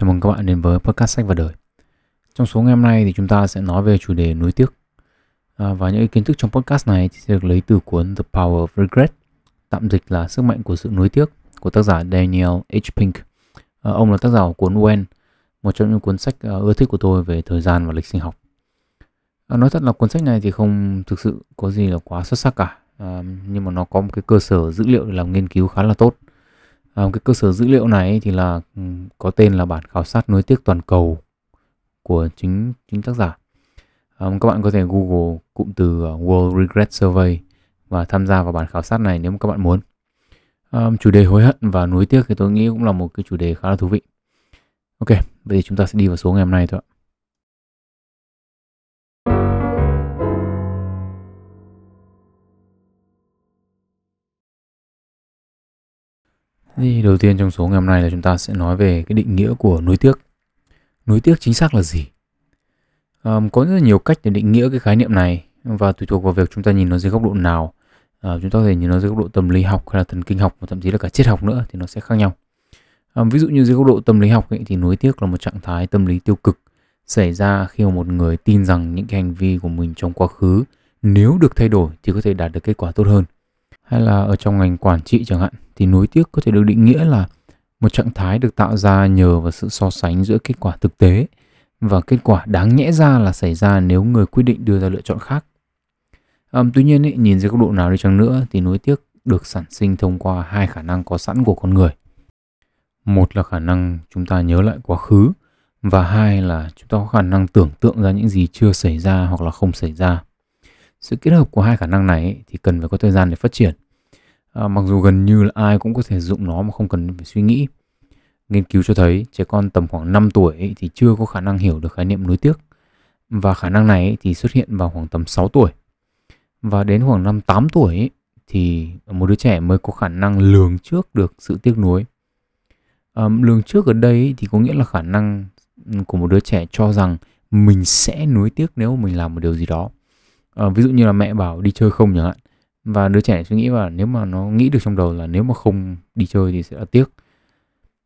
Chào mừng các bạn đến với podcast sách và đời. Trong số ngày hôm nay thì chúng ta sẽ nói về chủ đề nuối tiếc. À, và những kiến thức trong podcast này thì sẽ được lấy từ cuốn The Power of Regret, tạm dịch là sức mạnh của sự nuối tiếc của tác giả Daniel H. Pink. À, ông là tác giả của cuốn When, một trong những cuốn sách à, ưa thích của tôi về thời gian và lịch sinh học. À, nói thật là cuốn sách này thì không thực sự có gì là quá xuất sắc cả, à, nhưng mà nó có một cái cơ sở dữ liệu để làm nghiên cứu khá là tốt À, cái cơ sở dữ liệu này thì là ừ, có tên là bản khảo sát nối tiếc toàn cầu của chính chính tác giả. À, các bạn có thể Google cụm từ à, World Regret Survey và tham gia vào bản khảo sát này nếu mà các bạn muốn. À, chủ đề hối hận và nuối tiếc thì tôi nghĩ cũng là một cái chủ đề khá là thú vị. Ok, bây giờ chúng ta sẽ đi vào số ngày hôm nay thôi ạ. Thì đầu tiên trong số ngày hôm nay là chúng ta sẽ nói về cái định nghĩa của nuối tiếc. Nuối tiếc chính xác là gì? Um, có rất là nhiều cách để định nghĩa cái khái niệm này và tùy thuộc vào việc chúng ta nhìn nó dưới góc độ nào. à, chúng ta có thể nhìn nó dưới góc độ tâm lý học hay là thần kinh học và thậm chí là cả triết học nữa thì nó sẽ khác nhau. à, ví dụ như dưới góc độ tâm lý học ấy, thì nuối tiếc là một trạng thái tâm lý tiêu cực xảy ra khi mà một người tin rằng những cái hành vi của mình trong quá khứ nếu được thay đổi thì có thể đạt được kết quả tốt hơn hay là ở trong ngành quản trị chẳng hạn thì nối tiếc có thể được định nghĩa là một trạng thái được tạo ra nhờ vào sự so sánh giữa kết quả thực tế và kết quả đáng nhẽ ra là xảy ra nếu người quyết định đưa ra lựa chọn khác. Um, tuy nhiên ý, nhìn dưới góc độ nào đi chăng nữa thì nối tiếc được sản sinh thông qua hai khả năng có sẵn của con người. Một là khả năng chúng ta nhớ lại quá khứ và hai là chúng ta có khả năng tưởng tượng ra những gì chưa xảy ra hoặc là không xảy ra. Sự kết hợp của hai khả năng này ý, thì cần phải có thời gian để phát triển. À, mặc dù gần như là ai cũng có thể dụng nó mà không cần phải suy nghĩ. Nghiên cứu cho thấy trẻ con tầm khoảng 5 tuổi ấy, thì chưa có khả năng hiểu được khái niệm nuối tiếc. Và khả năng này ấy, thì xuất hiện vào khoảng tầm 6 tuổi. Và đến khoảng năm 8 tuổi ấy, thì một đứa trẻ mới có khả năng lường trước được sự tiếc nuối. À, lường trước ở đây ấy, thì có nghĩa là khả năng của một đứa trẻ cho rằng mình sẽ nuối tiếc nếu mình làm một điều gì đó à, ví dụ như là mẹ bảo đi chơi không chẳng hạn và đứa trẻ suy nghĩ là nếu mà nó nghĩ được trong đầu là nếu mà không đi chơi thì sẽ là tiếc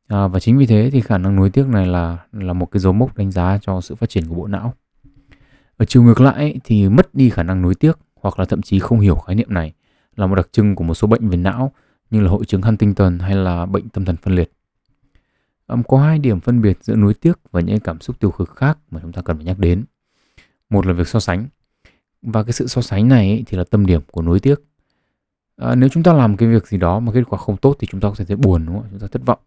à, và chính vì thế thì khả năng nuối tiếc này là là một cái dấu mốc đánh giá cho sự phát triển của bộ não ở chiều ngược lại thì mất đi khả năng nuối tiếc hoặc là thậm chí không hiểu khái niệm này là một đặc trưng của một số bệnh về não như là hội chứng Huntington hay là bệnh tâm thần phân liệt. Um, có hai điểm phân biệt giữa nuối tiếc và những cảm xúc tiêu cực khác mà chúng ta cần phải nhắc đến. Một là việc so sánh và cái sự so sánh này ấy, thì là tâm điểm của nối tiếc. À, nếu chúng ta làm cái việc gì đó mà kết quả không tốt thì chúng ta có thể thấy buồn đúng không chúng ta thất vọng.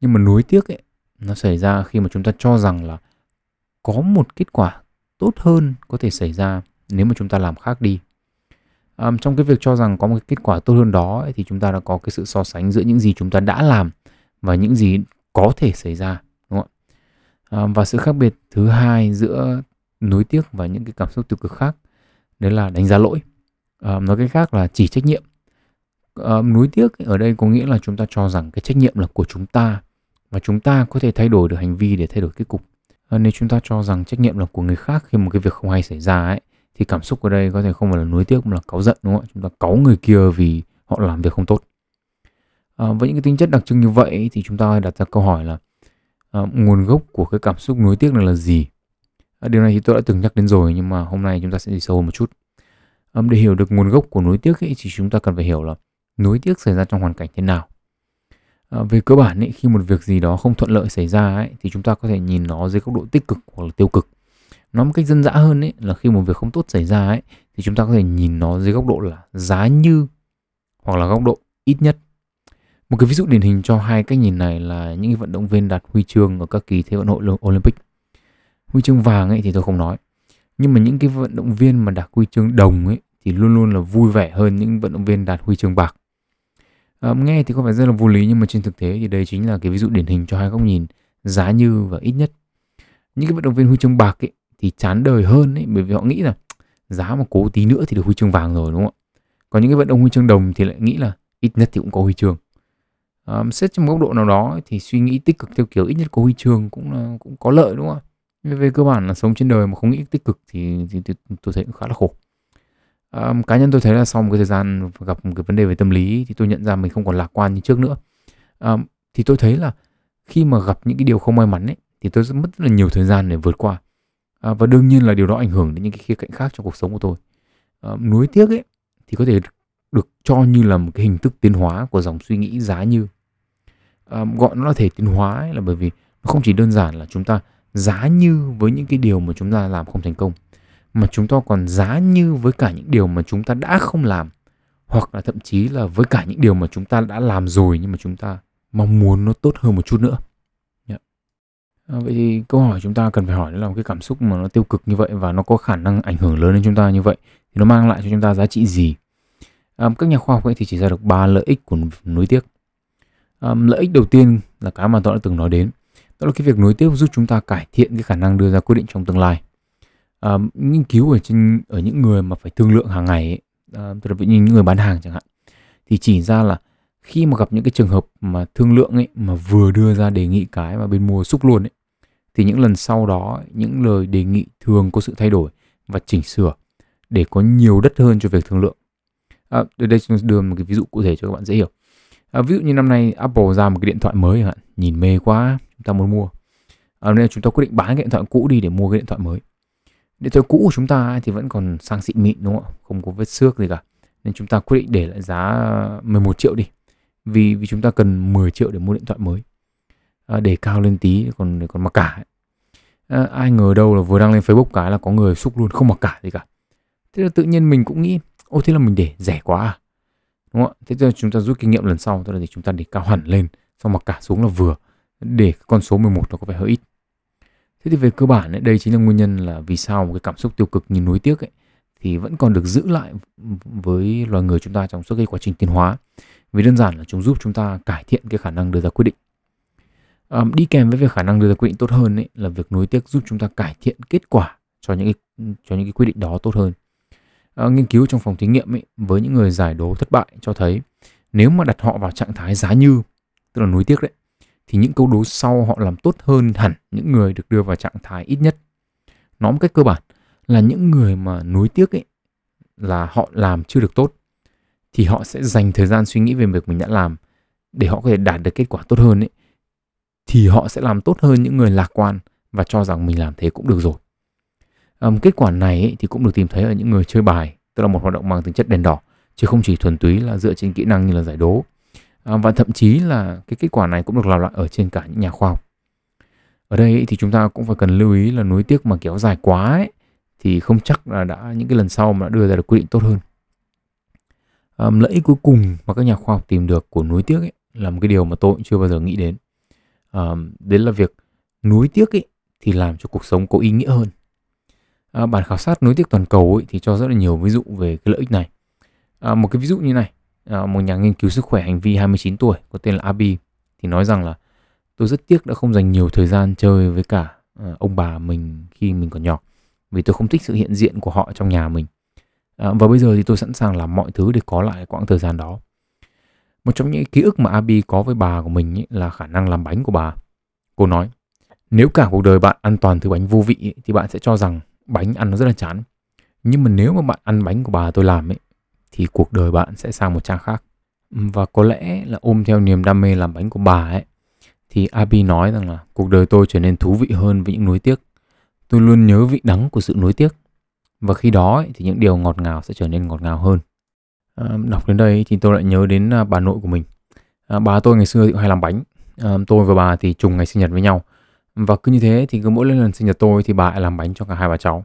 Nhưng mà nối tiếc ấy nó xảy ra khi mà chúng ta cho rằng là có một kết quả tốt hơn có thể xảy ra nếu mà chúng ta làm khác đi. À, trong cái việc cho rằng có một cái kết quả tốt hơn đó ấy, thì chúng ta đã có cái sự so sánh giữa những gì chúng ta đã làm và những gì có thể xảy ra đúng không à, và sự khác biệt thứ hai giữa nối tiếc và những cái cảm xúc tiêu cực khác đấy là đánh giá lỗi. À, nói cách khác là chỉ trách nhiệm. À, núi tiếc ở đây có nghĩa là chúng ta cho rằng cái trách nhiệm là của chúng ta và chúng ta có thể thay đổi được hành vi để thay đổi kết cục. À, nếu chúng ta cho rằng trách nhiệm là của người khác khi một cái việc không hay xảy ra ấy thì cảm xúc ở đây có thể không phải là nuối tiếc mà là cáu giận đúng không ạ? Chúng ta cáu người kia vì họ làm việc không tốt. À, với những cái tính chất đặc trưng như vậy thì chúng ta đặt ra câu hỏi là à, nguồn gốc của cái cảm xúc nuối tiếc này là gì? À, điều này thì tôi đã từng nhắc đến rồi nhưng mà hôm nay chúng ta sẽ đi sâu một chút. À, để hiểu được nguồn gốc của nối tiếc ấy, thì chúng ta cần phải hiểu là nối tiếc xảy ra trong hoàn cảnh thế nào. À, về cơ bản ấy, khi một việc gì đó không thuận lợi xảy ra ấy, thì chúng ta có thể nhìn nó dưới góc độ tích cực hoặc là tiêu cực. Nói một cách dân dã hơn ấy, là khi một việc không tốt xảy ra ấy, thì chúng ta có thể nhìn nó dưới góc độ là giá như hoặc là góc độ ít nhất. Một cái ví dụ điển hình cho hai cách nhìn này là những vận động viên đạt huy chương ở các kỳ thế vận hội Olympic huy chương vàng ấy thì tôi không nói. Nhưng mà những cái vận động viên mà đạt huy chương đồng ấy thì luôn luôn là vui vẻ hơn những vận động viên đạt huy chương bạc. À, nghe thì có vẻ rất là vô lý nhưng mà trên thực tế thì đây chính là cái ví dụ điển hình cho hai góc nhìn giá như và ít nhất. Những cái vận động viên huy chương bạc ấy thì chán đời hơn ấy bởi vì họ nghĩ là giá mà cố tí nữa thì được huy chương vàng rồi đúng không ạ? Còn những cái vận động huy chương đồng thì lại nghĩ là ít nhất thì cũng có huy chương. Um, xét trong góc độ nào đó thì suy nghĩ tích cực theo kiểu ít nhất có huy chương cũng là cũng có lợi đúng không ạ? Về cơ bản là sống trên đời mà không nghĩ tích cực thì, thì, thì tôi thấy cũng khá là khổ. À, cá nhân tôi thấy là sau một cái thời gian gặp một cái vấn đề về tâm lý thì tôi nhận ra mình không còn lạc quan như trước nữa. À, thì tôi thấy là khi mà gặp những cái điều không may mắn ấy thì tôi rất mất rất là nhiều thời gian để vượt qua. À, và đương nhiên là điều đó ảnh hưởng đến những cái khía cạnh khác trong cuộc sống của tôi. À, nuối tiếc ấy thì có thể được cho như là một cái hình thức tiến hóa của dòng suy nghĩ giá như. À, gọi nó là thể tiến hóa ấy là bởi vì nó không chỉ đơn giản là chúng ta giá như với những cái điều mà chúng ta làm không thành công mà chúng ta còn giá như với cả những điều mà chúng ta đã không làm hoặc là thậm chí là với cả những điều mà chúng ta đã làm rồi nhưng mà chúng ta mong muốn nó tốt hơn một chút nữa. Yeah. à, vậy thì câu hỏi chúng ta cần phải hỏi là cái cảm xúc mà nó tiêu cực như vậy và nó có khả năng ảnh hưởng lớn đến chúng ta như vậy thì nó mang lại cho chúng ta giá trị gì? À, các nhà khoa học ấy thì chỉ ra được ba lợi ích của nuối tiếc. À, lợi ích đầu tiên là cái mà tôi đã từng nói đến đó là cái việc nối tiếp giúp chúng ta cải thiện cái khả năng đưa ra quyết định trong tương lai à, nghiên cứu ở trên ở những người mà phải thương lượng hàng ngày ấy, à, tức là như những người bán hàng chẳng hạn thì chỉ ra là khi mà gặp những cái trường hợp mà thương lượng ấy mà vừa đưa ra đề nghị cái mà bên mua xúc luôn ấy thì những lần sau đó những lời đề nghị thường có sự thay đổi và chỉnh sửa để có nhiều đất hơn cho việc thương lượng. À, đây chúng đưa một cái ví dụ cụ thể cho các bạn dễ hiểu. À, ví dụ như năm nay Apple ra một cái điện thoại mới chẳng hạn, nhìn mê quá, chúng ta muốn mua. À, nên chúng ta quyết định bán cái điện thoại cũ đi để mua cái điện thoại mới. Điện thoại cũ của chúng ta thì vẫn còn sang xịn mịn đúng không ạ? Không có vết xước gì cả. Nên chúng ta quyết định để lại giá 11 triệu đi. Vì vì chúng ta cần 10 triệu để mua điện thoại mới. À, để cao lên tí còn để còn mặc cả. À, ai ngờ đâu là vừa đăng lên Facebook cái là có người xúc luôn không mặc cả gì cả. Thế là tự nhiên mình cũng nghĩ, ô thế là mình để rẻ quá à? Đúng không ạ? Thế là chúng ta rút kinh nghiệm lần sau, tức là thì chúng ta để cao hẳn lên, xong mặc cả xuống là vừa để con số 11 nó có vẻ hơi ít. Thế thì về cơ bản ấy, đây chính là nguyên nhân là vì sao một cái cảm xúc tiêu cực như nuối tiếc ấy thì vẫn còn được giữ lại với loài người chúng ta trong suốt cái quá trình tiến hóa. Vì đơn giản là chúng giúp chúng ta cải thiện cái khả năng đưa ra quyết định. À, đi kèm với việc khả năng đưa ra quyết định tốt hơn ấy, là việc nuối tiếc giúp chúng ta cải thiện kết quả cho những cái, cho những cái quyết định đó tốt hơn. À, nghiên cứu trong phòng thí nghiệm ấy, với những người giải đố thất bại cho thấy nếu mà đặt họ vào trạng thái giá như tức là nuối tiếc đấy thì những câu đố sau họ làm tốt hơn hẳn những người được đưa vào trạng thái ít nhất. Nói một cách cơ bản là những người mà nuối tiếc ấy là họ làm chưa được tốt thì họ sẽ dành thời gian suy nghĩ về việc mình đã làm để họ có thể đạt được kết quả tốt hơn ấy thì họ sẽ làm tốt hơn những người lạc quan và cho rằng mình làm thế cũng được rồi. Um, kết quả này ấy, thì cũng được tìm thấy ở những người chơi bài, tức là một hoạt động mang tính chất đèn đỏ, chứ không chỉ thuần túy là dựa trên kỹ năng như là giải đố À, và thậm chí là cái kết quả này cũng được làm lại ở trên cả những nhà khoa học. Ở đây thì chúng ta cũng phải cần lưu ý là nuối tiếc mà kéo dài quá ấy, thì không chắc là đã những cái lần sau mà đã đưa ra được quyết định tốt hơn. À, lợi ích cuối cùng mà các nhà khoa học tìm được của nuối tiếc ấy, là một cái điều mà tôi cũng chưa bao giờ nghĩ đến. À, đấy là việc nuối tiếc ấy, thì làm cho cuộc sống có ý nghĩa hơn. À, bản khảo sát nuối tiếc toàn cầu ấy, thì cho rất là nhiều ví dụ về cái lợi ích này. À, một cái ví dụ như này Ờ, một nhà nghiên cứu sức khỏe hành vi 29 tuổi có tên là Abi thì nói rằng là tôi rất tiếc đã không dành nhiều thời gian chơi với cả ờ, ông bà mình khi mình còn nhỏ vì tôi không thích sự hiện diện của họ trong nhà mình. Ờ, và bây giờ thì tôi sẵn sàng làm mọi thứ để có lại quãng thời gian đó. Một trong những ký ức mà Abi có với bà của mình ý, là khả năng làm bánh của bà. Cô nói nếu cả cuộc đời bạn ăn toàn thứ bánh vô vị thì bạn sẽ cho rằng bánh ăn nó rất là chán. Nhưng mà nếu mà bạn ăn bánh của bà tôi làm ấy thì cuộc đời bạn sẽ sang một trang khác. Và có lẽ là ôm theo niềm đam mê làm bánh của bà ấy thì Abi nói rằng là cuộc đời tôi trở nên thú vị hơn với những nuối tiếc. Tôi luôn nhớ vị đắng của sự nuối tiếc. Và khi đó ấy, thì những điều ngọt ngào sẽ trở nên ngọt ngào hơn. À, đọc đến đây thì tôi lại nhớ đến à, bà nội của mình. À, bà tôi ngày xưa thì hay làm bánh. À, tôi và bà thì trùng ngày sinh nhật với nhau. Và cứ như thế thì cứ mỗi lần sinh nhật tôi thì bà lại làm bánh cho cả hai bà cháu.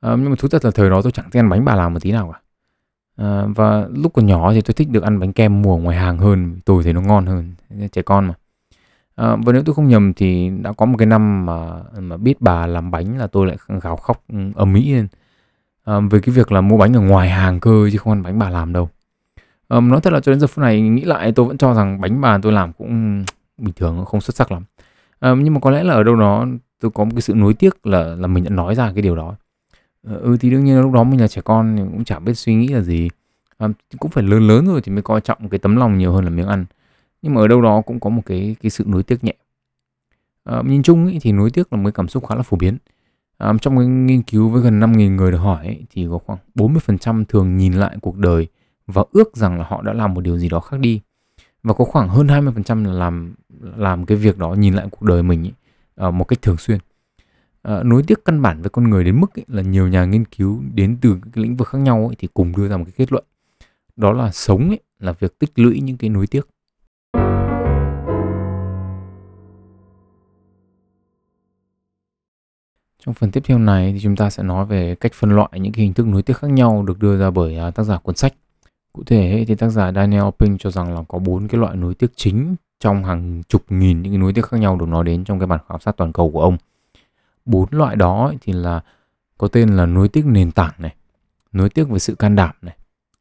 À, nhưng mà thú thật là thời đó tôi chẳng thích ăn bánh bà làm một tí nào cả. À, và lúc còn nhỏ thì tôi thích được ăn bánh kem mùa ngoài hàng hơn, tôi thấy nó ngon hơn, trẻ con mà. À, và nếu tôi không nhầm thì đã có một cái năm mà mà biết bà làm bánh là tôi lại gào khóc ừ, ầm ĩ lên à, về cái việc là mua bánh ở ngoài hàng cơ chứ không ăn bánh bà làm đâu. À, nói thật là cho đến giờ phút này nghĩ lại tôi vẫn cho rằng bánh bà tôi làm cũng ừ, bình thường không xuất sắc lắm. À, nhưng mà có lẽ là ở đâu đó tôi có một cái sự nuối tiếc là là mình đã nói ra cái điều đó Ờ, ừ thì đương nhiên lúc đó mình là trẻ con thì cũng chẳng biết suy nghĩ là gì. À, cũng phải lớn lớn rồi thì mới coi trọng cái tấm lòng nhiều hơn là miếng ăn. Nhưng mà ở đâu đó cũng có một cái cái sự nuối tiếc nhẹ. À, nhìn chung ý, thì nuối tiếc là một cái cảm xúc khá là phổ biến. À, trong cái nghiên cứu với gần 5.000 người được hỏi ý, thì có khoảng 40% thường nhìn lại cuộc đời và ước rằng là họ đã làm một điều gì đó khác đi. Và có khoảng hơn 20% là làm làm cái việc đó nhìn lại cuộc đời mình ý, ờ, một cách thường xuyên. Uh, nối tiếc căn bản với con người đến mức ấy, là nhiều nhà nghiên cứu đến từ các lĩnh vực khác nhau ấy, thì cùng đưa ra một cái kết luận đó là sống ấy, là việc tích lũy những cái nối tiếc. Trong phần tiếp theo này thì chúng ta sẽ nói về cách phân loại những cái hình thức nối tiếc khác nhau được đưa ra bởi à, tác giả cuốn sách. Cụ thể thì tác giả Daniel Pink cho rằng là có bốn cái loại nối tiếc chính trong hàng chục nghìn những cái nối tiếc khác nhau được nói đến trong cái bản khảo sát toàn cầu của ông. Bốn loại đó thì là có tên là nối tiếc nền tảng này, nối tiếc về sự can đảm này,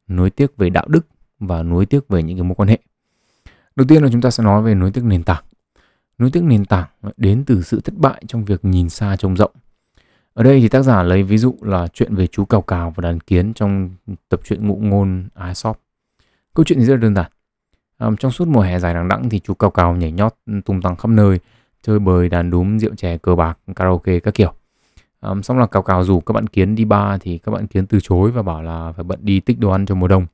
nối tiếc về đạo đức và nối tiếc về những cái mối quan hệ. Đầu tiên là chúng ta sẽ nói về nối tiếc nền tảng. Nối tiếc nền tảng đến từ sự thất bại trong việc nhìn xa trông rộng ở đây thì tác giả lấy ví dụ là chuyện về chú cào cào và đàn kiến trong tập truyện ngụ ngôn Aesop. Câu chuyện thì rất là đơn giản. à, trong suốt mùa hè dài đằng đẵng thì chú cào cào nhảy nhót tung tăng khắp nơi, chơi bời, đàn đúm, rượu chè, cờ bạc, karaoke các kiểu. Um, xong là cào cào rủ các bạn kiến đi bar thì các bạn kiến từ chối và bảo là phải bận đi tích đồ ăn cho mùa đông.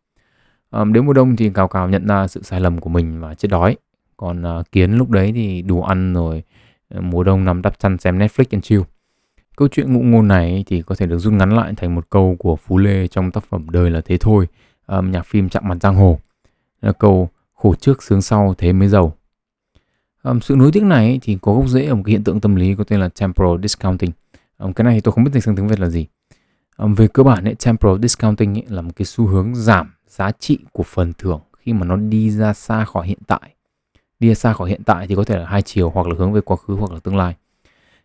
Um, đến mùa đông thì cào cào nhận ra sự sai lầm của mình và chết đói. Còn uh, kiến lúc đấy thì đủ ăn rồi ờ, mùa đông nằm đắp chăn xem Netflix and chill. Câu chuyện ngụ ngôn này thì có thể được rút ngắn lại thành một câu của Phú Lê trong tác phẩm Đời là thế thôi, um, nhạc phim Chạm mặt giang hồ. Là câu khổ trước sướng sau thế mới giàu. Um, sự nối tiếc này thì có gốc rễ ở một cái hiện tượng tâm lý có tên là temporal discounting. Um, cái này thì tôi không biết dịch sang tiếng Việt là gì. Um, về cơ bản ấy, temporal discounting ấy là một cái xu hướng giảm giá trị của phần thưởng khi mà nó đi ra xa khỏi hiện tại. Đi ra xa khỏi hiện tại thì có thể là hai chiều hoặc là hướng về quá khứ hoặc là tương lai.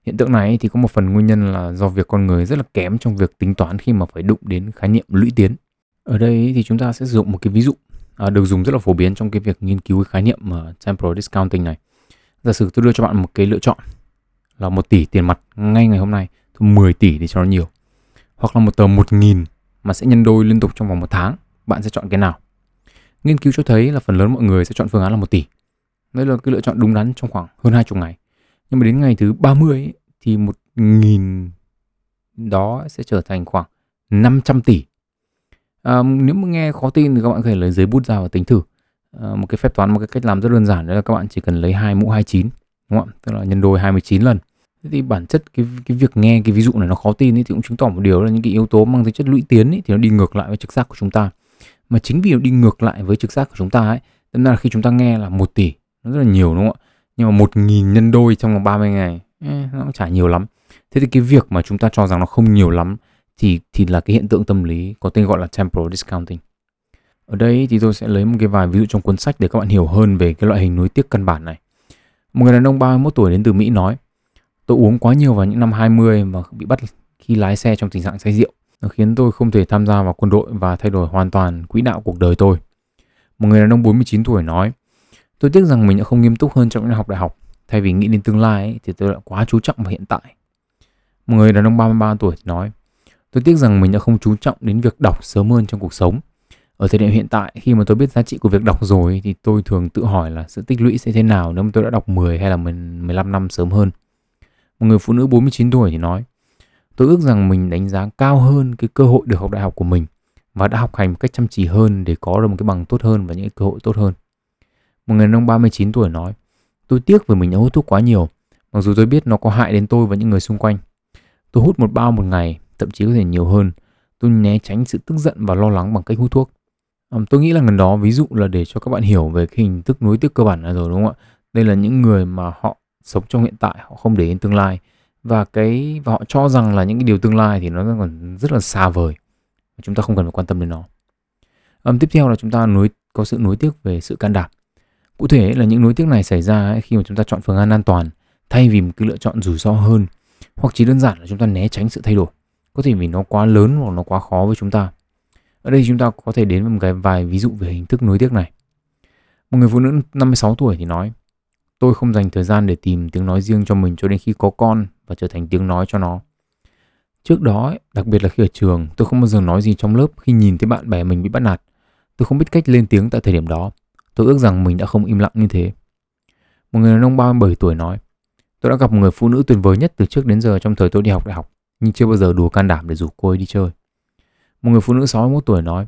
Hiện tượng này thì có một phần nguyên nhân là do việc con người rất là kém trong việc tính toán khi mà phải đụng đến khái niệm lũy tiến. Ở đây thì chúng ta sẽ dùng một cái ví dụ à, được dùng rất là phổ biến trong cái việc nghiên cứu cái khái niệm uh, temporal discounting này. Giả sử tôi đưa cho bạn một cái lựa chọn là một tỷ tiền mặt ngay ngày hôm nay, thôi 10 tỷ để cho nó nhiều. Hoặc là một tờ 1.000 mà sẽ nhân đôi liên tục trong vòng một tháng, bạn sẽ chọn cái nào? Nghiên cứu cho thấy là phần lớn mọi người sẽ chọn phương án là một tỷ. Đây là cái lựa chọn đúng đắn trong khoảng hơn 20 ngày nhưng mà đến ngày thứ 30 ấy, thì một nghìn đó sẽ trở thành khoảng 500 tỷ à, nếu mà nghe khó tin thì các bạn có thể lấy giấy bút ra và tính thử à, một cái phép toán một cái cách làm rất đơn giản đấy là các bạn chỉ cần lấy hai mũ 29 đúng không ạ? Tức là nhân đôi 29 lần. Thế thì bản chất cái cái việc nghe cái ví dụ này nó khó tin ấy, thì cũng chứng tỏ một điều là những cái yếu tố mang tính chất lũy tiến ấy, thì nó đi ngược lại với trực giác của chúng ta. Mà chính vì nó đi ngược lại với trực giác của chúng ta ấy nên là khi chúng ta nghe là một tỷ nó rất là nhiều đúng không ạ? Nhưng mà một nghìn nhân đôi trong vòng 30 ngày eh, nó cũng chả nhiều lắm. Thế thì cái việc mà chúng ta cho rằng nó không nhiều lắm thì thì là cái hiện tượng tâm lý có tên gọi là temporal discounting ở đây thì tôi sẽ lấy một cái vài ví dụ trong cuốn sách để các bạn hiểu hơn về cái loại hình nối tiếc căn bản này một người đàn ông 31 tuổi đến từ Mỹ nói tôi uống quá nhiều vào những năm 20 và bị bắt khi lái xe trong tình trạng say rượu nó khiến tôi không thể tham gia vào quân đội và thay đổi hoàn toàn quỹ đạo cuộc đời tôi. Một người đàn ông 49 tuổi nói Tôi tiếc rằng mình đã không nghiêm túc hơn trong những học đại học. Thay vì nghĩ đến tương lai ấy, thì tôi đã quá chú trọng vào hiện tại. Một người đàn ông 33 tuổi nói, tôi tiếc rằng mình đã không chú trọng đến việc đọc sớm hơn trong cuộc sống. Ở thời điểm hiện tại, khi mà tôi biết giá trị của việc đọc rồi thì tôi thường tự hỏi là sự tích lũy sẽ thế nào nếu mà tôi đã đọc 10 hay là 15 năm sớm hơn. Một người phụ nữ 49 tuổi thì nói, tôi ước rằng mình đánh giá cao hơn cái cơ hội được học đại học của mình và đã học hành một cách chăm chỉ hơn để có được một cái bằng tốt hơn và những cơ hội tốt hơn. Một người đàn ông 39 tuổi nói, tôi tiếc vì mình đã hút thuốc quá nhiều, mặc dù tôi biết nó có hại đến tôi và những người xung quanh. Tôi hút một bao một ngày, thậm chí có thể nhiều hơn. Tôi né tránh sự tức giận và lo lắng bằng cách hút thuốc. Um, tôi nghĩ là gần đó ví dụ là để cho các bạn hiểu về cái hình thức nối tiếc cơ bản này rồi đúng không ạ? Đây là những người mà họ sống trong hiện tại, họ không để đến tương lai và cái và họ cho rằng là những cái điều tương lai thì nó còn rất là xa vời. Chúng ta không cần phải quan tâm đến nó. Um, tiếp theo là chúng ta nối có sự nối tiếc về sự can đảm. Cụ thể là những nối tiếc này xảy ra khi mà chúng ta chọn phương án an toàn thay vì một cái lựa chọn rủi ro hơn hoặc chỉ đơn giản là chúng ta né tránh sự thay đổi có thể vì nó quá lớn hoặc nó quá khó với chúng ta ở đây chúng ta có thể đến với một cái vài ví dụ về hình thức nối tiếc này một người phụ nữ 56 tuổi thì nói tôi không dành thời gian để tìm tiếng nói riêng cho mình cho đến khi có con và trở thành tiếng nói cho nó trước đó đặc biệt là khi ở trường tôi không bao giờ nói gì trong lớp khi nhìn thấy bạn bè mình bị bắt nạt tôi không biết cách lên tiếng tại thời điểm đó Tôi ước rằng mình đã không im lặng như thế. Một người đàn ông 37 tuổi nói, tôi đã gặp một người phụ nữ tuyệt vời nhất từ trước đến giờ trong thời tôi đi học đại học, nhưng chưa bao giờ đùa can đảm để rủ cô ấy đi chơi. Một người phụ nữ 61 tuổi nói,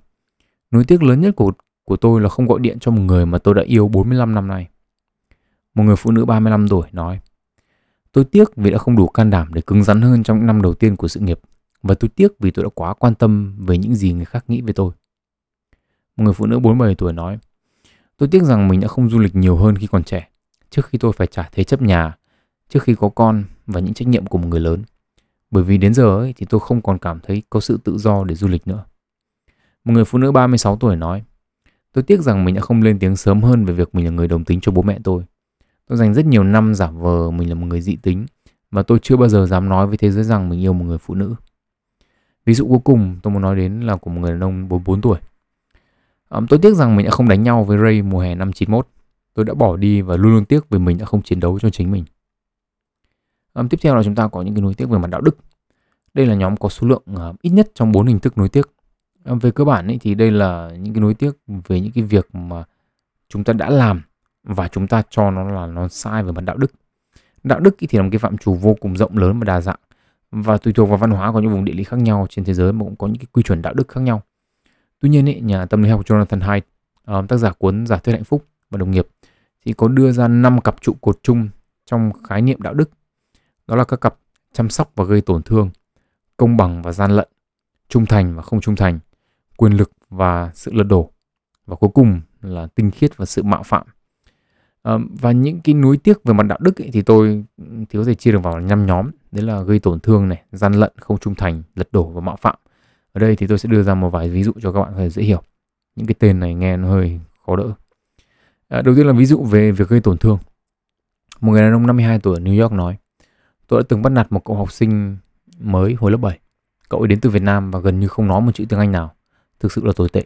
nối tiếc lớn nhất của của tôi là không gọi điện cho một người mà tôi đã yêu 45 năm nay. Một người phụ nữ 35 tuổi nói, Tôi tiếc vì đã không đủ can đảm để cứng rắn hơn trong những năm đầu tiên của sự nghiệp và tôi tiếc vì tôi đã quá quan tâm về những gì người khác nghĩ về tôi. Một người phụ nữ 47 tuổi nói, Tôi tiếc rằng mình đã không du lịch nhiều hơn khi còn trẻ, trước khi tôi phải trả thế chấp nhà, trước khi có con và những trách nhiệm của một người lớn. Bởi vì đến giờ ấy thì tôi không còn cảm thấy có sự tự do để du lịch nữa. Một người phụ nữ 36 tuổi nói, Tôi tiếc rằng mình đã không lên tiếng sớm hơn về việc mình là người đồng tính cho bố mẹ tôi. Tôi dành rất nhiều năm giả vờ mình là một người dị tính và tôi chưa bao giờ dám nói với thế giới rằng mình yêu một người phụ nữ. Ví dụ cuối cùng tôi muốn nói đến là của một người đàn ông 44 tuổi. À, tôi tiếc rằng mình đã không đánh nhau với Ray mùa hè năm 91. Tôi đã bỏ đi và luôn luôn tiếc vì mình đã không chiến đấu cho chính mình. Um, tiếp theo là chúng ta có những cái nối tiếc về mặt đạo đức. Đây là nhóm có số lượng uh, ít nhất trong bốn hình thức nối tiếc. Um, về cơ bản ấy, thì đây là những cái nối tiếc về những cái việc mà chúng ta đã làm và chúng ta cho nó là nó sai về mặt đạo đức. Đạo đức thì là một cái phạm trù vô cùng rộng lớn và đa dạng và tùy thuộc vào văn hóa có những vùng địa lý khác nhau trên thế giới mà cũng có những cái quy chuẩn đạo đức khác nhau. Tuy nhiên ấy, nhà tâm lý học Jonathan Haidt, um, tác giả cuốn Giả thuyết hạnh phúc và đồng nghiệp thì có đưa ra năm cặp trụ cột chung trong khái niệm đạo đức. Đó là các cặp chăm sóc và gây tổn thương, công bằng và gian lận, trung thành và không trung thành, quyền lực và sự lật đổ và cuối cùng là tinh khiết và sự mạo phạm. À, và những cái núi tiếc về mặt đạo đức ấy, thì tôi thì có thể chia được vào năm nhóm. Đấy là gây tổn thương này gian lận không trung thành lật đổ và mạo phạm. Ở đây thì tôi sẽ đưa ra một vài ví dụ cho các bạn có thể dễ hiểu. Những cái tên này nghe nó hơi khó đỡ. À, đầu tiên là ví dụ về việc gây tổn thương. Một người đàn ông 52 tuổi ở New York nói tôi đã từng bắt nạt một cậu học sinh mới hồi lớp 7 cậu ấy đến từ Việt Nam và gần như không nói một chữ tiếng Anh nào thực sự là tồi tệ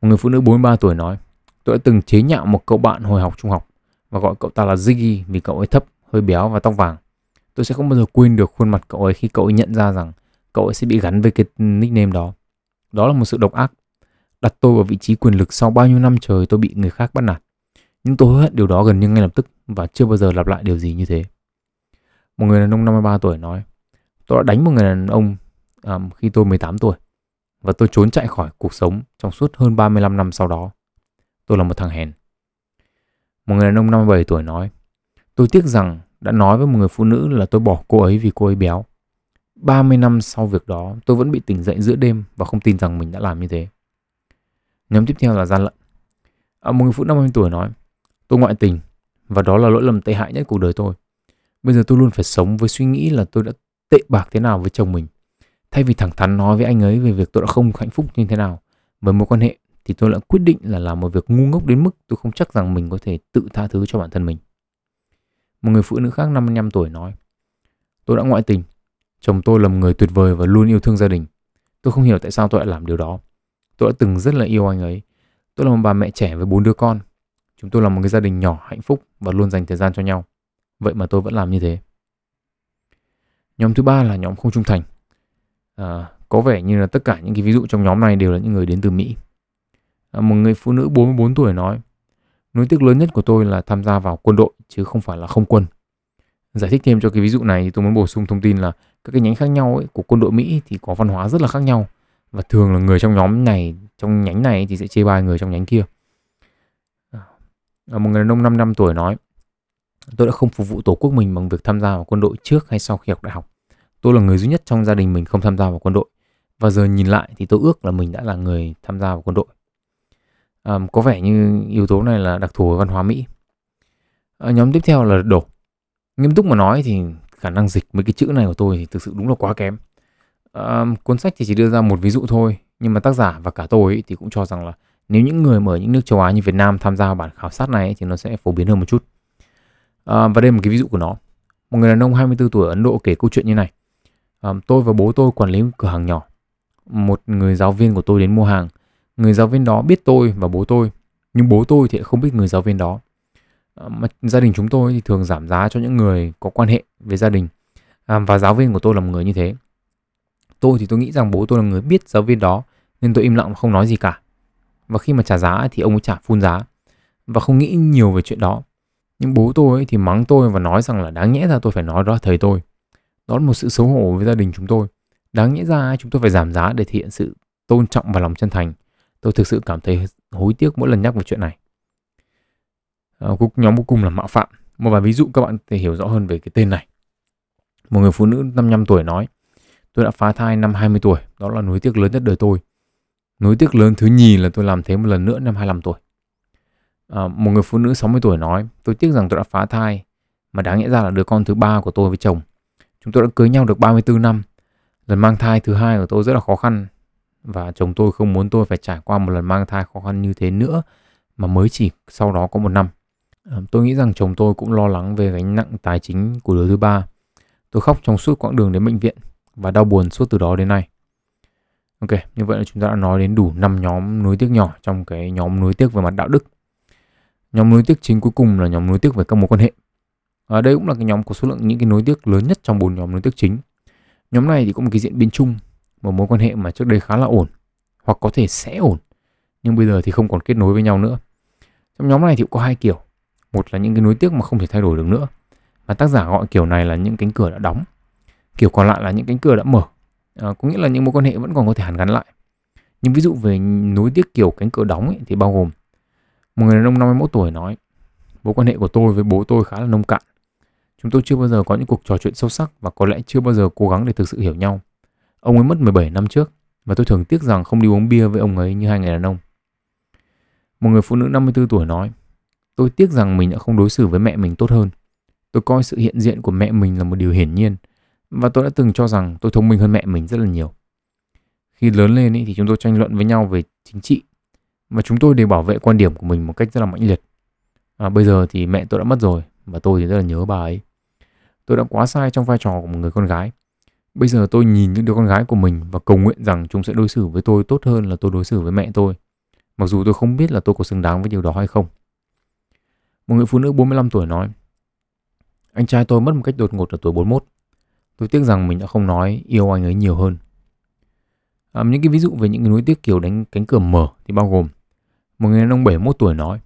một người phụ nữ 43 tuổi nói, tôi đã từng chế nhạo một cậu bạn hồi học trung học và gọi cậu ta là Ziggy vì cậu ấy thấp, hơi béo và tóc vàng tôi sẽ không bao giờ quên được khuôn mặt cậu ấy khi cậu ấy nhận ra rằng cậu ấy sẽ bị gắn với cái nickname đó. Đó là một sự độc ác. Đặt tôi vào vị trí quyền lực sau bao nhiêu năm trời tôi bị người khác bắt nạt. Nhưng tôi hối hận điều đó gần như ngay lập tức và chưa bao giờ lặp lại điều gì như thế. Một người đàn ông 53 tuổi nói, tôi đã đánh một người đàn ông um, khi tôi 18 tuổi và tôi trốn chạy khỏi cuộc sống trong suốt hơn 35 năm sau đó. Tôi là một thằng hèn. Một người đàn ông 57 tuổi nói, tôi tiếc rằng đã nói với một người phụ nữ là tôi bỏ cô ấy vì cô ấy béo. 30 năm sau việc đó, tôi vẫn bị tỉnh dậy giữa đêm và không tin rằng mình đã làm như thế. Nhóm tiếp theo là gian lận. À, một người phụ nữ 50 tuổi nói, tôi ngoại tình và đó là lỗi lầm tệ hại nhất cuộc đời tôi. Bây giờ tôi luôn phải sống với suy nghĩ là tôi đã tệ bạc thế nào với chồng mình. Thay vì thẳng thắn nói với anh ấy về việc tôi đã không hạnh phúc như thế nào với mối quan hệ, thì tôi lại quyết định là làm một việc ngu ngốc đến mức tôi không chắc rằng mình có thể tự tha thứ cho bản thân mình. Một người phụ nữ khác 55 tuổi nói, Tôi đã ngoại tình. Chồng tôi là một người tuyệt vời và luôn yêu thương gia đình. Tôi không hiểu tại sao tôi lại làm điều đó. Tôi đã từng rất là yêu anh ấy. Tôi là một bà mẹ trẻ với bốn đứa con. Chúng tôi là một cái gia đình nhỏ hạnh phúc Và luôn dành thời gian cho nhau. Vậy mà tôi vẫn làm như thế Nhóm thứ ba là nhóm không trung thành à, Có vẻ như là tất cả những cái ví dụ trong nhóm này đều là những người đến từ Mỹ à, Một người phụ nữ 44 tuổi nói Nối tiếc lớn nhất của tôi là tham gia vào quân đội chứ không phải là không quân. Giải thích thêm cho cái ví dụ này thì tôi muốn bổ sung thông tin là các cái nhánh khác nhau ấy, của quân đội Mỹ thì có văn hóa rất là khác nhau và thường là người trong nhóm này trong nhánh này thì sẽ chê bai người trong nhánh kia. À, một người đàn ông 5 năm tuổi nói Tôi đã không phục vụ tổ quốc mình bằng việc tham gia vào quân đội trước hay sau khi học đại học. Tôi là người duy nhất trong gia đình mình không tham gia vào quân đội. Và giờ nhìn lại thì tôi ước là mình đã là người tham gia vào quân đội À, có vẻ như yếu tố này là đặc thù của văn hóa Mỹ. À, nhóm tiếp theo là đổ. Nghiêm túc mà nói thì khả năng dịch mấy cái chữ này của tôi thì thực sự đúng là quá kém. À, cuốn sách thì chỉ đưa ra một ví dụ thôi, nhưng mà tác giả và cả tôi ấy thì cũng cho rằng là nếu những người ở những nước châu Á như Việt Nam tham gia vào bản khảo sát này thì nó sẽ phổ biến hơn một chút. À, và đây là một cái ví dụ của nó. Một người đàn ông 24 tuổi ở Ấn Độ kể câu chuyện như này. À, tôi và bố tôi quản lý một cửa hàng nhỏ. Một người giáo viên của tôi đến mua hàng. Người giáo viên đó biết tôi và bố tôi nhưng bố tôi thì không biết người giáo viên đó. À, mà gia đình chúng tôi thì thường giảm giá cho những người có quan hệ với gia đình. À, và giáo viên của tôi là một người như thế. Tôi thì tôi nghĩ rằng bố tôi là người biết giáo viên đó nên tôi im lặng không nói gì cả. Và khi mà trả giá thì ông ấy trả phun giá. Và không nghĩ nhiều về chuyện đó nhưng bố tôi ấy thì mắng tôi và nói rằng là đáng nhẽ ra tôi phải nói đó là thầy tôi đó là một sự xấu hổ với gia đình chúng tôi đáng nhẽ ra chúng tôi phải giảm giá để thể hiện sự tôn trọng và lòng chân thành Tôi thực sự cảm thấy hối tiếc mỗi lần nhắc về chuyện này. À, nhóm cuối cùng là mạo phạm. Một vài ví dụ các bạn có thể hiểu rõ hơn về cái tên này. Một người phụ nữ 55 tuổi nói, tôi đã phá thai năm 20 tuổi, đó là nối tiếc lớn nhất đời tôi. Nối tiếc lớn thứ nhì là tôi làm thế một lần nữa năm 25 tuổi. À, một người phụ nữ 60 tuổi nói, tôi tiếc rằng tôi đã phá thai, mà đáng lẽ ra là đứa con thứ ba của tôi với chồng. Chúng tôi đã cưới nhau được 34 năm. Lần mang thai thứ hai của tôi rất là khó khăn và chồng tôi không muốn tôi phải trải qua một lần mang thai khó khăn như thế nữa mà mới chỉ sau đó có một năm. À, tôi nghĩ rằng chồng tôi cũng lo lắng về gánh nặng tài chính của đứa thứ ba. Tôi khóc trong suốt quãng đường đến bệnh viện và đau buồn suốt từ đó đến nay. Ok, như vậy là chúng ta đã nói đến đủ 5 nhóm nuối tiếc nhỏ trong cái nhóm nuối tiếc về mặt đạo đức. Nhóm nối tiếc chính cuối cùng là nhóm nối tiếc về các mối quan hệ. Ở đây cũng là cái nhóm có số lượng những cái nối tiếc lớn nhất trong bốn nhóm nối tiếc chính. Nhóm này thì có một cái diễn biến chung, một mối quan hệ mà trước đây khá là ổn, hoặc có thể sẽ ổn, nhưng bây giờ thì không còn kết nối với nhau nữa. Trong nhóm này thì cũng có hai kiểu. Một là những cái nối tiếc mà không thể thay đổi được nữa. Và tác giả gọi kiểu này là những cánh cửa đã đóng. Kiểu còn lại là những cánh cửa đã mở. À, có nghĩa là những mối quan hệ vẫn còn có thể hàn gắn lại. Nhưng ví dụ về nối tiếc kiểu cánh cửa đóng ấy, thì bao gồm một người đàn ông 51 tuổi nói mối quan hệ của tôi với bố tôi khá là nông cạn. Chúng tôi chưa bao giờ có những cuộc trò chuyện sâu sắc và có lẽ chưa bao giờ cố gắng để thực sự hiểu nhau. Ông ấy mất 17 năm trước và tôi thường tiếc rằng không đi uống bia với ông ấy như hai người đàn ông. Một người phụ nữ 54 tuổi nói Tôi tiếc rằng mình đã không đối xử với mẹ mình tốt hơn. Tôi coi sự hiện diện của mẹ mình là một điều hiển nhiên và tôi đã từng cho rằng tôi thông minh hơn mẹ mình rất là nhiều. Khi lớn lên ý, thì chúng tôi tranh luận với nhau về chính trị và chúng tôi đều bảo vệ quan điểm của mình một cách rất là mãnh liệt. À, bây giờ thì mẹ tôi đã mất rồi và tôi thì rất là nhớ bà ấy. Tôi đã quá sai trong vai trò của một người con gái. Bây giờ tôi nhìn những đứa con gái của mình và cầu nguyện rằng chúng sẽ đối xử với tôi tốt hơn là tôi đối xử với mẹ tôi. Mặc dù tôi không biết là tôi có xứng đáng với điều đó hay không. Một người phụ nữ 45 tuổi nói Anh trai tôi mất một cách đột ngột ở tuổi 41. Tôi tiếc rằng mình đã không nói yêu anh ấy nhiều hơn. À, những cái ví dụ về những cái nối tiếc kiểu đánh cánh cửa mở thì bao gồm một người đàn ông 71 tuổi nói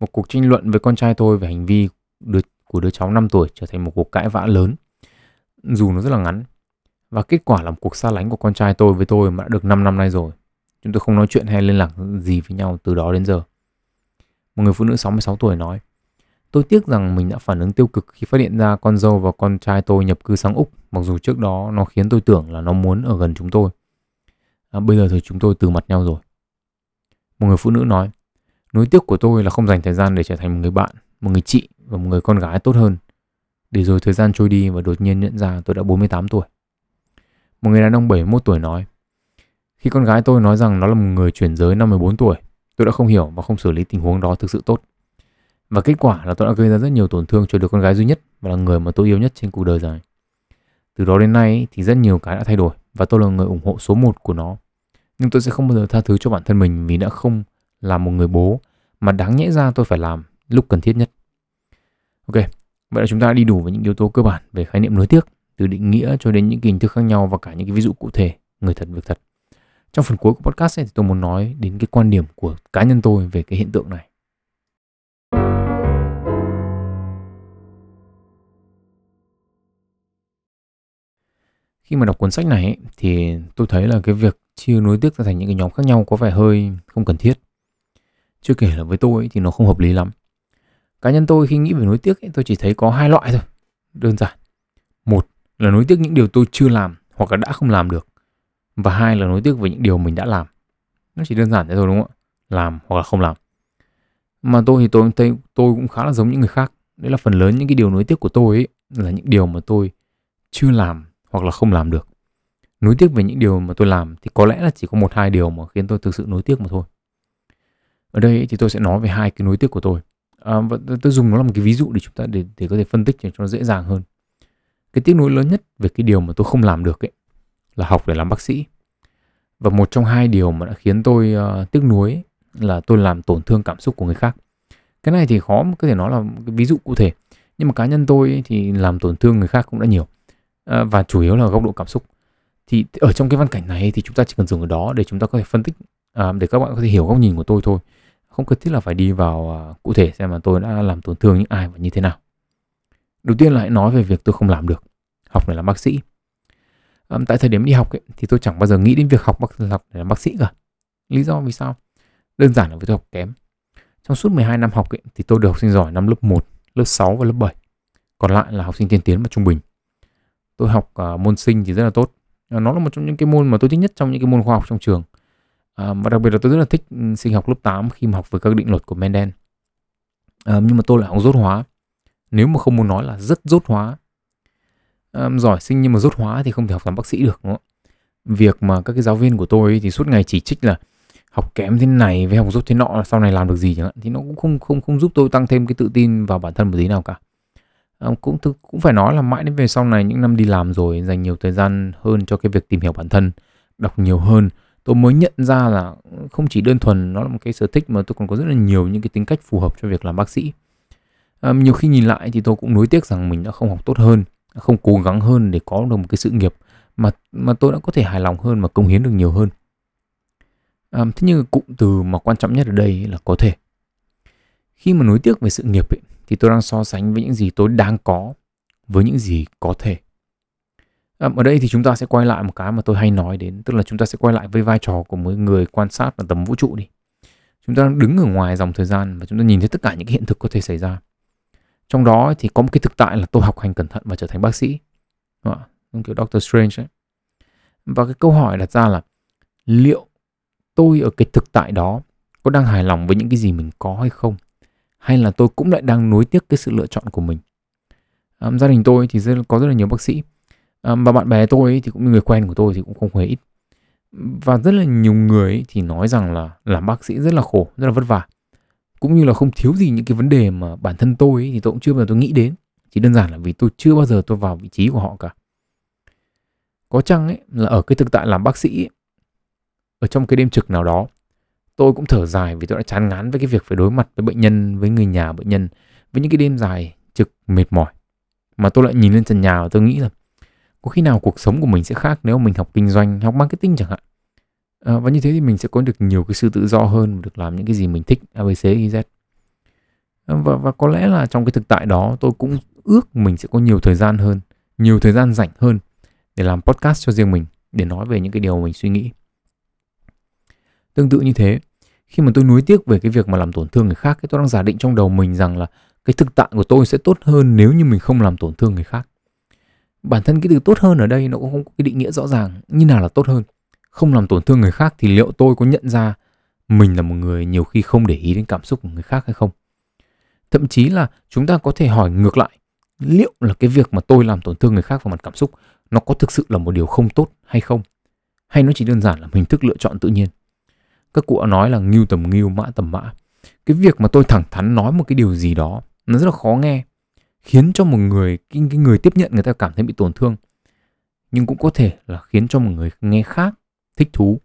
một cuộc tranh luận với con trai tôi về hành vi đứa, của đứa cháu 5 tuổi trở thành một cuộc cãi vã lớn dù nó rất là ngắn và kết quả là một cuộc xa lánh của con trai tôi với tôi mà đã được 5 năm nay rồi. Chúng tôi không nói chuyện hay liên lạc gì với nhau từ đó đến giờ. Một người phụ nữ 66 tuổi nói Tôi tiếc rằng mình đã phản ứng tiêu cực khi phát hiện ra con dâu và con trai tôi nhập cư sang Úc, mặc dù trước đó nó khiến tôi tưởng là nó muốn ở gần chúng tôi. À, bây giờ thì chúng tôi từ mặt nhau rồi. Một người phụ nữ nói, nối tiếc của tôi là không dành thời gian để trở thành một người bạn, một người chị và một người con gái tốt hơn. Để rồi thời gian trôi đi và đột nhiên nhận ra tôi đã 48 tuổi. Một người đàn ông 71 tuổi nói, khi con gái tôi nói rằng nó là một người chuyển giới năm 14 tuổi, tôi đã không hiểu và không xử lý tình huống đó thực sự tốt. Và kết quả là tôi đã gây ra rất nhiều tổn thương cho đứa con gái duy nhất và là người mà tôi yêu nhất trên cuộc đời dài. Từ đó đến nay thì rất nhiều cái đã thay đổi và tôi là người ủng hộ số 1 của nó. Nhưng tôi sẽ không bao giờ tha thứ cho bản thân mình vì đã không là một người bố mà đáng nhẽ ra tôi phải làm lúc cần thiết nhất. Ok, vậy là chúng ta đã đi đủ với những yếu tố cơ bản về khái niệm nối tiếc, từ định nghĩa cho đến những hình thức khác nhau và cả những cái ví dụ cụ thể, người thật việc thật. Trong phần cuối của podcast này thì tôi muốn nói đến cái quan điểm của cá nhân tôi về cái hiện tượng này. khi mà đọc cuốn sách này ấy, thì tôi thấy là cái việc chia nối tiếc ra thành những cái nhóm khác nhau có vẻ hơi không cần thiết. Chưa kể là với tôi ấy, thì nó không hợp lý lắm. Cá nhân tôi khi nghĩ về nối tiếc ấy, tôi chỉ thấy có hai loại thôi. Đơn giản. Một là nối tiếc những điều tôi chưa làm hoặc là đã không làm được. Và hai là nối tiếc về những điều mình đã làm. Nó chỉ đơn giản thế thôi đúng không ạ? Làm hoặc là không làm. Mà tôi thì tôi thấy tôi cũng khá là giống những người khác. Đấy là phần lớn những cái điều nối tiếc của tôi ấy là những điều mà tôi chưa làm hoặc là không làm được nuối tiếc về những điều mà tôi làm thì có lẽ là chỉ có một hai điều mà khiến tôi thực sự nối tiếc mà thôi. Ở đây thì tôi sẽ nói về hai cái nối tiếc của tôi. À, và tôi dùng nó làm cái ví dụ để chúng ta để để có thể phân tích cho nó dễ dàng hơn. Cái tiếc nuối lớn nhất về cái điều mà tôi không làm được ấy là học để làm bác sĩ. Và một trong hai điều mà đã khiến tôi uh, tiếc nuối là tôi làm tổn thương cảm xúc của người khác. Cái này thì khó có thể nói là một cái ví dụ cụ thể nhưng mà cá nhân tôi thì làm tổn thương người khác cũng đã nhiều. À, và chủ yếu là góc độ cảm xúc thì ở trong cái văn cảnh này thì chúng ta chỉ cần dừng ở đó để chúng ta có thể phân tích à, để các bạn có thể hiểu góc nhìn của tôi thôi không cần thiết là phải đi vào à, cụ thể xem mà tôi đã làm tổn thương những ai và như thế nào đầu tiên là hãy nói về việc tôi không làm được học để làm bác sĩ à, tại thời điểm đi học ấy, thì tôi chẳng bao giờ nghĩ đến việc học bác, học để làm bác sĩ cả lý do vì sao Đơn giản là vì tôi học kém. Trong suốt 12 năm học ấy, thì tôi được học sinh giỏi năm lớp 1, lớp 6 và lớp 7. Còn lại là học sinh tiên tiến và trung bình. Tôi học à, môn sinh thì rất là tốt. Ờ, nó là một trong những cái môn mà tôi thích nhất trong những cái môn khoa học trong trường. à, và đặc biệt là tôi rất là thích ừ, sinh học lớp 8 khi mà học về các định luật của Mendel. à, nhưng mà tôi lại học rốt hóa. Nếu mà không muốn nói là rất rốt hóa. à, giỏi sinh nhưng mà rốt hóa thì không thể học làm bác sĩ được đúng không? Việc mà các cái giáo viên của tôi thì suốt ngày chỉ trích là học kém thế này với học rốt thế nọ là sau này làm được gì chẳng hạn thì nó cũng không không không giúp tôi tăng thêm cái tự tin vào bản thân một tí nào cả à, cũng thực cũng phải nói là mãi đến về sau này những năm đi làm rồi dành nhiều thời gian hơn cho cái việc tìm hiểu bản thân đọc nhiều hơn. Tôi mới nhận ra là không chỉ đơn thuần nó là một cái sở thích mà tôi còn có rất là nhiều những cái tính cách phù hợp cho việc làm bác sĩ. À, nhiều khi nhìn lại thì tôi cũng nuối tiếc rằng mình đã không học tốt hơn không cố gắng hơn để có được một cái sự nghiệp mà mà tôi đã có thể hài lòng hơn và công hiến được nhiều hơn. À, thế nhưng cụm từ mà quan trọng nhất ở đây là có thể. Khi mà nối tiếc về sự nghiệp ấy, thì tôi đang so sánh với những gì tôi đang có với những gì có thể. à, ở đây thì chúng ta sẽ quay lại một cái mà tôi hay nói đến, tức là chúng ta sẽ quay lại với vai trò của một người quan sát ở tầm vũ trụ đi. Chúng ta đang đứng ở ngoài dòng thời gian và chúng ta nhìn thấy tất cả những cái hiện thực có thể xảy ra. Trong đó thì có một cái thực tại là tôi học hành cẩn thận và trở thành bác sĩ. Đúng không? kiểu Doctor Strange ấy. Và cái câu hỏi đặt ra là liệu tôi ở cái thực tại đó có đang hài lòng với những cái gì mình có hay không hay là tôi cũng lại đang nối tiếc cái sự lựa chọn của mình? À, gia đình tôi thì rất, có rất là nhiều bác sĩ. À, và bạn bè tôi thì cũng như người quen của tôi thì cũng không hề ít. Và rất là nhiều người thì nói rằng là làm bác sĩ rất là khổ rất là vất vả. Cũng như là không thiếu gì những cái vấn đề mà bản thân tôi thì tôi cũng chưa bao giờ tôi nghĩ đến. Chỉ đơn giản là vì tôi chưa bao giờ tôi vào vị trí của họ cả. Có chăng ấy là ở cái thực tại làm bác sĩ ấy, ở trong cái đêm trực nào đó tôi cũng thở dài vì tôi đã chán ngán với cái việc phải đối mặt với bệnh nhân với người nhà bệnh nhân với những cái đêm dài trực mệt mỏi. Mà tôi lại nhìn lên trần nhà và tôi nghĩ là có khi nào cuộc sống của mình sẽ khác nếu mình học kinh doanh học marketing chẳng hạn? À, và như thế thì mình sẽ có được nhiều cái sự tự do hơn được làm những cái gì mình thích abc iz à, và và có lẽ là trong cái thực tại đó tôi cũng ước mình sẽ có nhiều thời gian hơn nhiều thời gian rảnh hơn để làm podcast cho riêng mình để nói về những cái điều mình suy nghĩ. Tương tự như thế, khi mà tôi nuối tiếc về cái việc mà làm tổn thương người khác, tôi đang giả định trong đầu mình rằng là cái thực tại của tôi sẽ tốt hơn nếu như mình không làm tổn thương người khác. Bản thân cái từ tốt hơn ở đây nó cũng không có cái định nghĩa rõ ràng như nào là tốt hơn. Không làm tổn thương người khác thì liệu tôi có nhận ra mình là một người nhiều khi không để ý đến cảm xúc của người khác hay không? Thậm chí là chúng ta có thể hỏi ngược lại, liệu là cái việc mà tôi làm tổn thương người khác vào mặt cảm xúc nó có thực sự là một điều không tốt hay không? Hay nó chỉ đơn giản là hình thức lựa chọn tự nhiên? Các cụ nói là ngưu tầm ngưu mã tầm mã. Cái việc mà tôi thẳng thắn nói một cái điều gì đó nó rất là khó nghe khiến cho một người cái, cái người tiếp nhận người ta cảm thấy bị tổn thương. Nhưng cũng có thể là khiến cho một người nghe khác thích thú.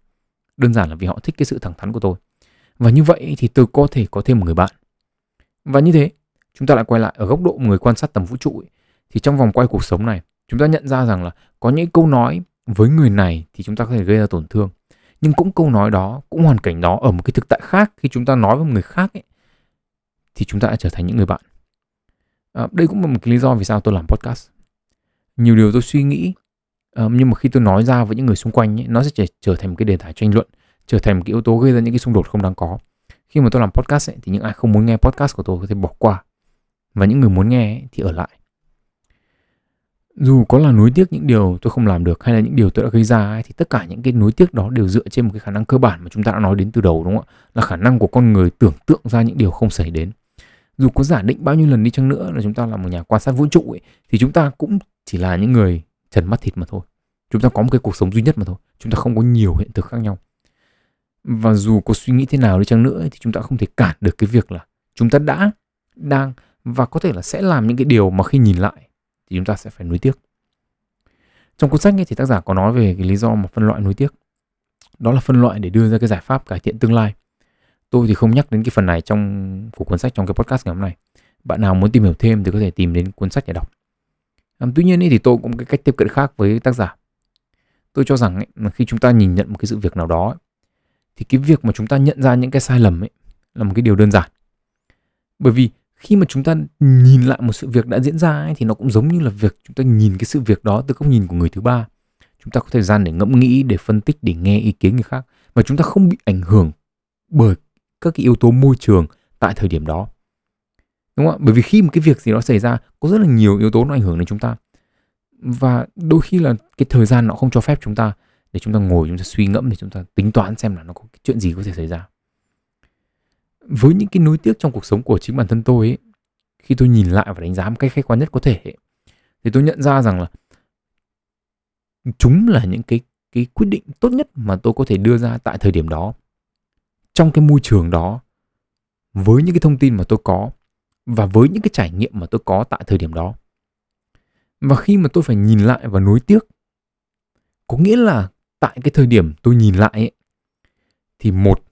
Đơn giản là vì họ thích cái sự thẳng thắn của tôi. Và như vậy thì tôi có thể có thêm một người bạn. Và như thế chúng ta lại quay lại ở góc độ một người quan sát tầm vũ trụ ấy, thì trong vòng quay cuộc sống này chúng ta nhận ra rằng là có những câu nói với người này thì chúng ta có thể gây ra tổn thương nhưng cũng câu nói đó cũng hoàn cảnh đó ở một cái thực tại khác khi chúng ta nói với một người khác ấy, thì chúng ta đã trở thành những người bạn. À, đây cũng là một cái lý do vì sao tôi làm podcast. Nhiều điều tôi suy nghĩ um, nhưng mà khi tôi nói ra với những người xung quanh ấy, nó sẽ trở, trở thành một cái đề tài tranh luận trở thành một cái yếu tố gây ra những cái xung đột không đáng có. Khi mà tôi làm podcast ấy, thì những ai không muốn nghe podcast của tôi có thể bỏ qua. Và những người muốn nghe ấy, thì ở lại dù có là nuối tiếc những điều tôi không làm được hay là những điều tôi đã gây ra ấy, thì tất cả những cái nuối tiếc đó đều dựa trên một cái khả năng cơ bản mà chúng ta đã nói đến từ đầu đúng không ạ? Là khả năng của con người tưởng tượng ra những điều không xảy đến. Dù có giả định bao nhiêu lần đi chăng nữa là chúng ta là một nhà quan sát vũ trụ ấy, thì chúng ta cũng chỉ là những người trần mắt thịt mà thôi. Chúng ta có một cái cuộc sống duy nhất mà thôi. Chúng ta không có nhiều hiện thực khác nhau. Và dù có suy nghĩ thế nào đi chăng nữa thì chúng ta không thể cản được cái việc là chúng ta đã đang và có thể là sẽ làm những cái điều mà khi nhìn lại thì chúng ta sẽ phải nuối tiếc. Trong cuốn sách ấy thì tác giả có nói về cái lý do mà phân loại nuối tiếc. Đó là phân loại để đưa ra cái giải pháp cải thiện tương lai. Tôi thì không nhắc đến cái phần này trong của cuốn sách trong cái podcast ngày hôm nay. Bạn nào muốn tìm hiểu thêm thì có thể tìm đến cuốn sách để đọc. À, tuy nhiên ấy thì tôi cũng có cái cách tiếp cận khác với tác giả. Tôi cho rằng ấy, khi chúng ta nhìn nhận một cái sự việc nào đó ấy, thì cái việc mà chúng ta nhận ra những cái sai lầm ấy là một cái điều đơn giản. Bởi vì khi mà chúng ta nhìn lại một sự việc đã diễn ra ấy, thì nó cũng giống như là việc chúng ta nhìn cái sự việc đó từ góc nhìn của người thứ ba. Chúng ta có thời gian để ngẫm nghĩ để phân tích để nghe ý kiến người khác và chúng ta không bị ảnh hưởng bởi các cái yếu tố môi trường tại thời điểm đó. Đúng không ạ? Bởi vì khi một cái việc gì đó xảy ra có rất là nhiều yếu tố nó ảnh hưởng đến chúng ta. Và đôi khi là cái thời gian nó không cho phép chúng ta để chúng ta ngồi chúng ta suy ngẫm để chúng ta tính toán xem là nó có cái chuyện gì có thể xảy ra với những cái nối tiếc trong cuộc sống của chính bản thân tôi ấy, khi tôi nhìn lại và đánh giá một cách khách quan nhất có thể ấy, thì tôi nhận ra rằng là chúng là những cái cái quyết định tốt nhất mà tôi có thể đưa ra tại thời điểm đó. Trong cái môi trường đó với những cái thông tin mà tôi có và với những cái trải nghiệm mà tôi có tại thời điểm đó. Và khi mà tôi phải nhìn lại và nối tiếc có nghĩa là tại cái thời điểm tôi nhìn lại ấy, thì một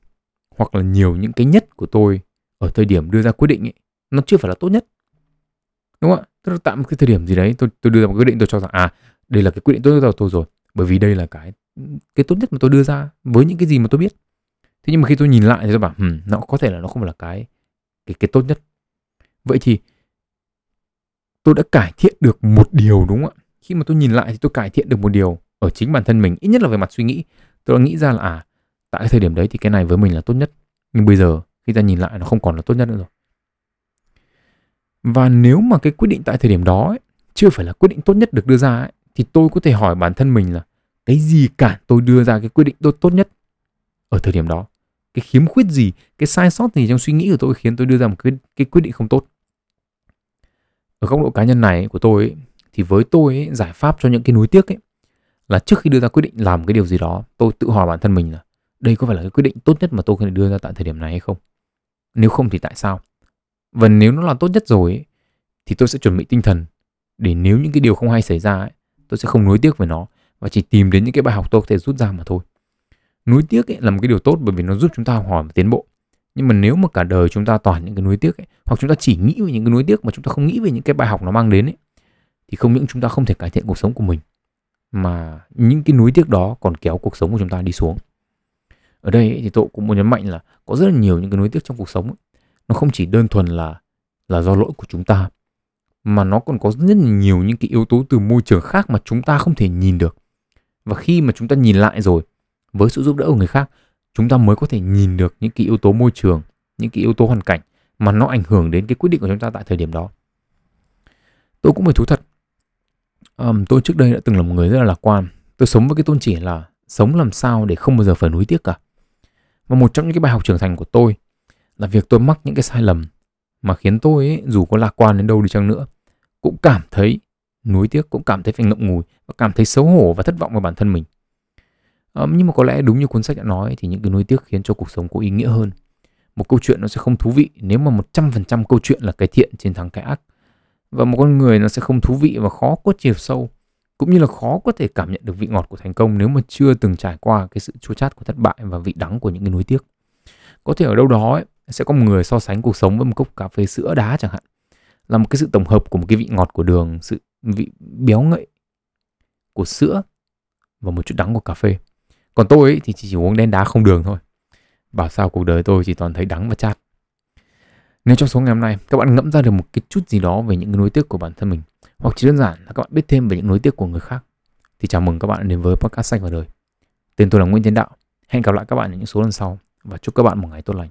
hoặc là nhiều những cái nhất của tôi ở thời điểm đưa ra quyết định ấy, nó chưa phải là tốt nhất. Đúng không ạ? Tức là tạm cái thời điểm gì đấy tôi tôi đưa ra một quyết định tôi cho rằng à đây là cái quyết định tốt nhất của tôi rồi bởi vì đây là cái cái tốt nhất mà tôi đưa ra với những cái gì mà tôi biết. Thế nhưng mà khi tôi nhìn lại thì tôi bảo hmm, nó có thể là nó không phải là cái cái cái tốt nhất. Vậy thì tôi đã cải thiện được một điều đúng không ạ? Khi mà tôi nhìn lại thì tôi cải thiện được một điều ở chính bản thân mình ít nhất là về mặt suy nghĩ. Tôi đã nghĩ ra là à tại cái thời điểm đấy thì cái này với mình là tốt nhất. Nhưng bây giờ khi ta nhìn lại nó không còn là tốt nhất nữa rồi. Và nếu mà cái quyết định tại thời điểm đó ấy, chưa phải là quyết định tốt nhất được đưa ra ấy, thì tôi có thể hỏi bản thân mình là cái gì cản tôi đưa ra cái quyết định tốt tốt nhất ở thời điểm đó? Cái khiếm khuyết gì cái sai sót gì trong suy nghĩ của tôi khiến tôi đưa ra một cái, cái quyết định không tốt? Ở góc độ cá nhân này của tôi ấy, thì với tôi ấy, giải pháp cho những cái nuối tiếc ấy là trước khi đưa ra quyết định làm cái điều gì đó tôi tự hỏi bản thân mình là đây có phải là cái quyết định tốt nhất mà tôi có thể đưa ra tại thời điểm này hay không? Nếu không thì tại sao? Và nếu nó là tốt nhất rồi ấy, thì tôi sẽ chuẩn bị tinh thần để nếu những cái điều không hay xảy ra ấy, tôi sẽ không nuối tiếc về nó và chỉ tìm đến những cái bài học tôi có thể rút ra mà thôi. Nuối tiếc ấy là một cái điều tốt bởi vì nó giúp chúng ta học hỏi và tiến bộ. Nhưng mà nếu mà cả đời chúng ta toàn những cái nuối tiếc ấy, hoặc chúng ta chỉ nghĩ về những cái nuối tiếc mà chúng ta không nghĩ về những cái bài học nó mang đến ấy, thì không những chúng ta không thể cải thiện cuộc sống của mình mà những cái nuối tiếc đó còn kéo cuộc sống của chúng ta đi xuống ở đây ấy, thì tôi cũng muốn nhấn mạnh là có rất là nhiều những cái nuối tiếc trong cuộc sống ấy. nó không chỉ đơn thuần là là do lỗi của chúng ta mà nó còn có rất là nhiều những cái yếu tố từ môi trường khác mà chúng ta không thể nhìn được. Và khi mà chúng ta nhìn lại rồi với sự giúp đỡ của người khác chúng ta mới có thể nhìn được những cái yếu tố môi trường những cái yếu tố hoàn cảnh mà nó ảnh hưởng đến cái quyết định của chúng ta tại thời điểm đó. Tôi cũng phải thú thật um, tôi trước đây đã từng là một người rất là lạc quan. Tôi sống với cái tôn chỉ là sống làm sao để không bao giờ phải nuối tiếc cả và một trong những cái bài học trưởng thành của tôi là việc tôi mắc những cái sai lầm mà khiến tôi ấy, dù có lạc quan đến đâu đi chăng nữa cũng cảm thấy nuối tiếc cũng cảm thấy phải ngậm ngùi và cảm thấy xấu hổ và thất vọng về bản thân mình. À, nhưng mà có lẽ đúng như cuốn sách đã nói thì những cái nuối tiếc khiến cho cuộc sống có ý nghĩa hơn. Một câu chuyện nó sẽ không thú vị nếu mà 100% câu chuyện là cái thiện chiến thắng cái ác. Và một con người nó sẽ không thú vị và khó có chiều sâu cũng như là khó có thể cảm nhận được vị ngọt của thành công nếu mà chưa từng trải qua cái sự chua chát của thất bại và vị đắng của những cái nuối tiếc. Có thể ở đâu đó ấy, sẽ có một người so sánh cuộc sống với một cốc cà phê sữa đá chẳng hạn là một cái sự tổng hợp của một cái vị ngọt của đường sự vị béo ngậy của sữa và một chút đắng của cà phê. Còn tôi ấy, thì chỉ uống đen đá không đường thôi. Bảo sao cuộc đời tôi chỉ toàn thấy đắng và chát nếu trong số ngày hôm nay, các bạn ngẫm ra được một cái chút gì đó về những cái nối tiếc của bản thân mình. Hoặc chỉ đơn giản là các bạn biết thêm về những nối tiếc của người khác. Thì chào mừng các bạn đến với podcast sách vào đời. Tên tôi là Nguyễn Tiến Đạo. Hẹn gặp lại các bạn ở những số lần sau. Và chúc các bạn một ngày tốt lành.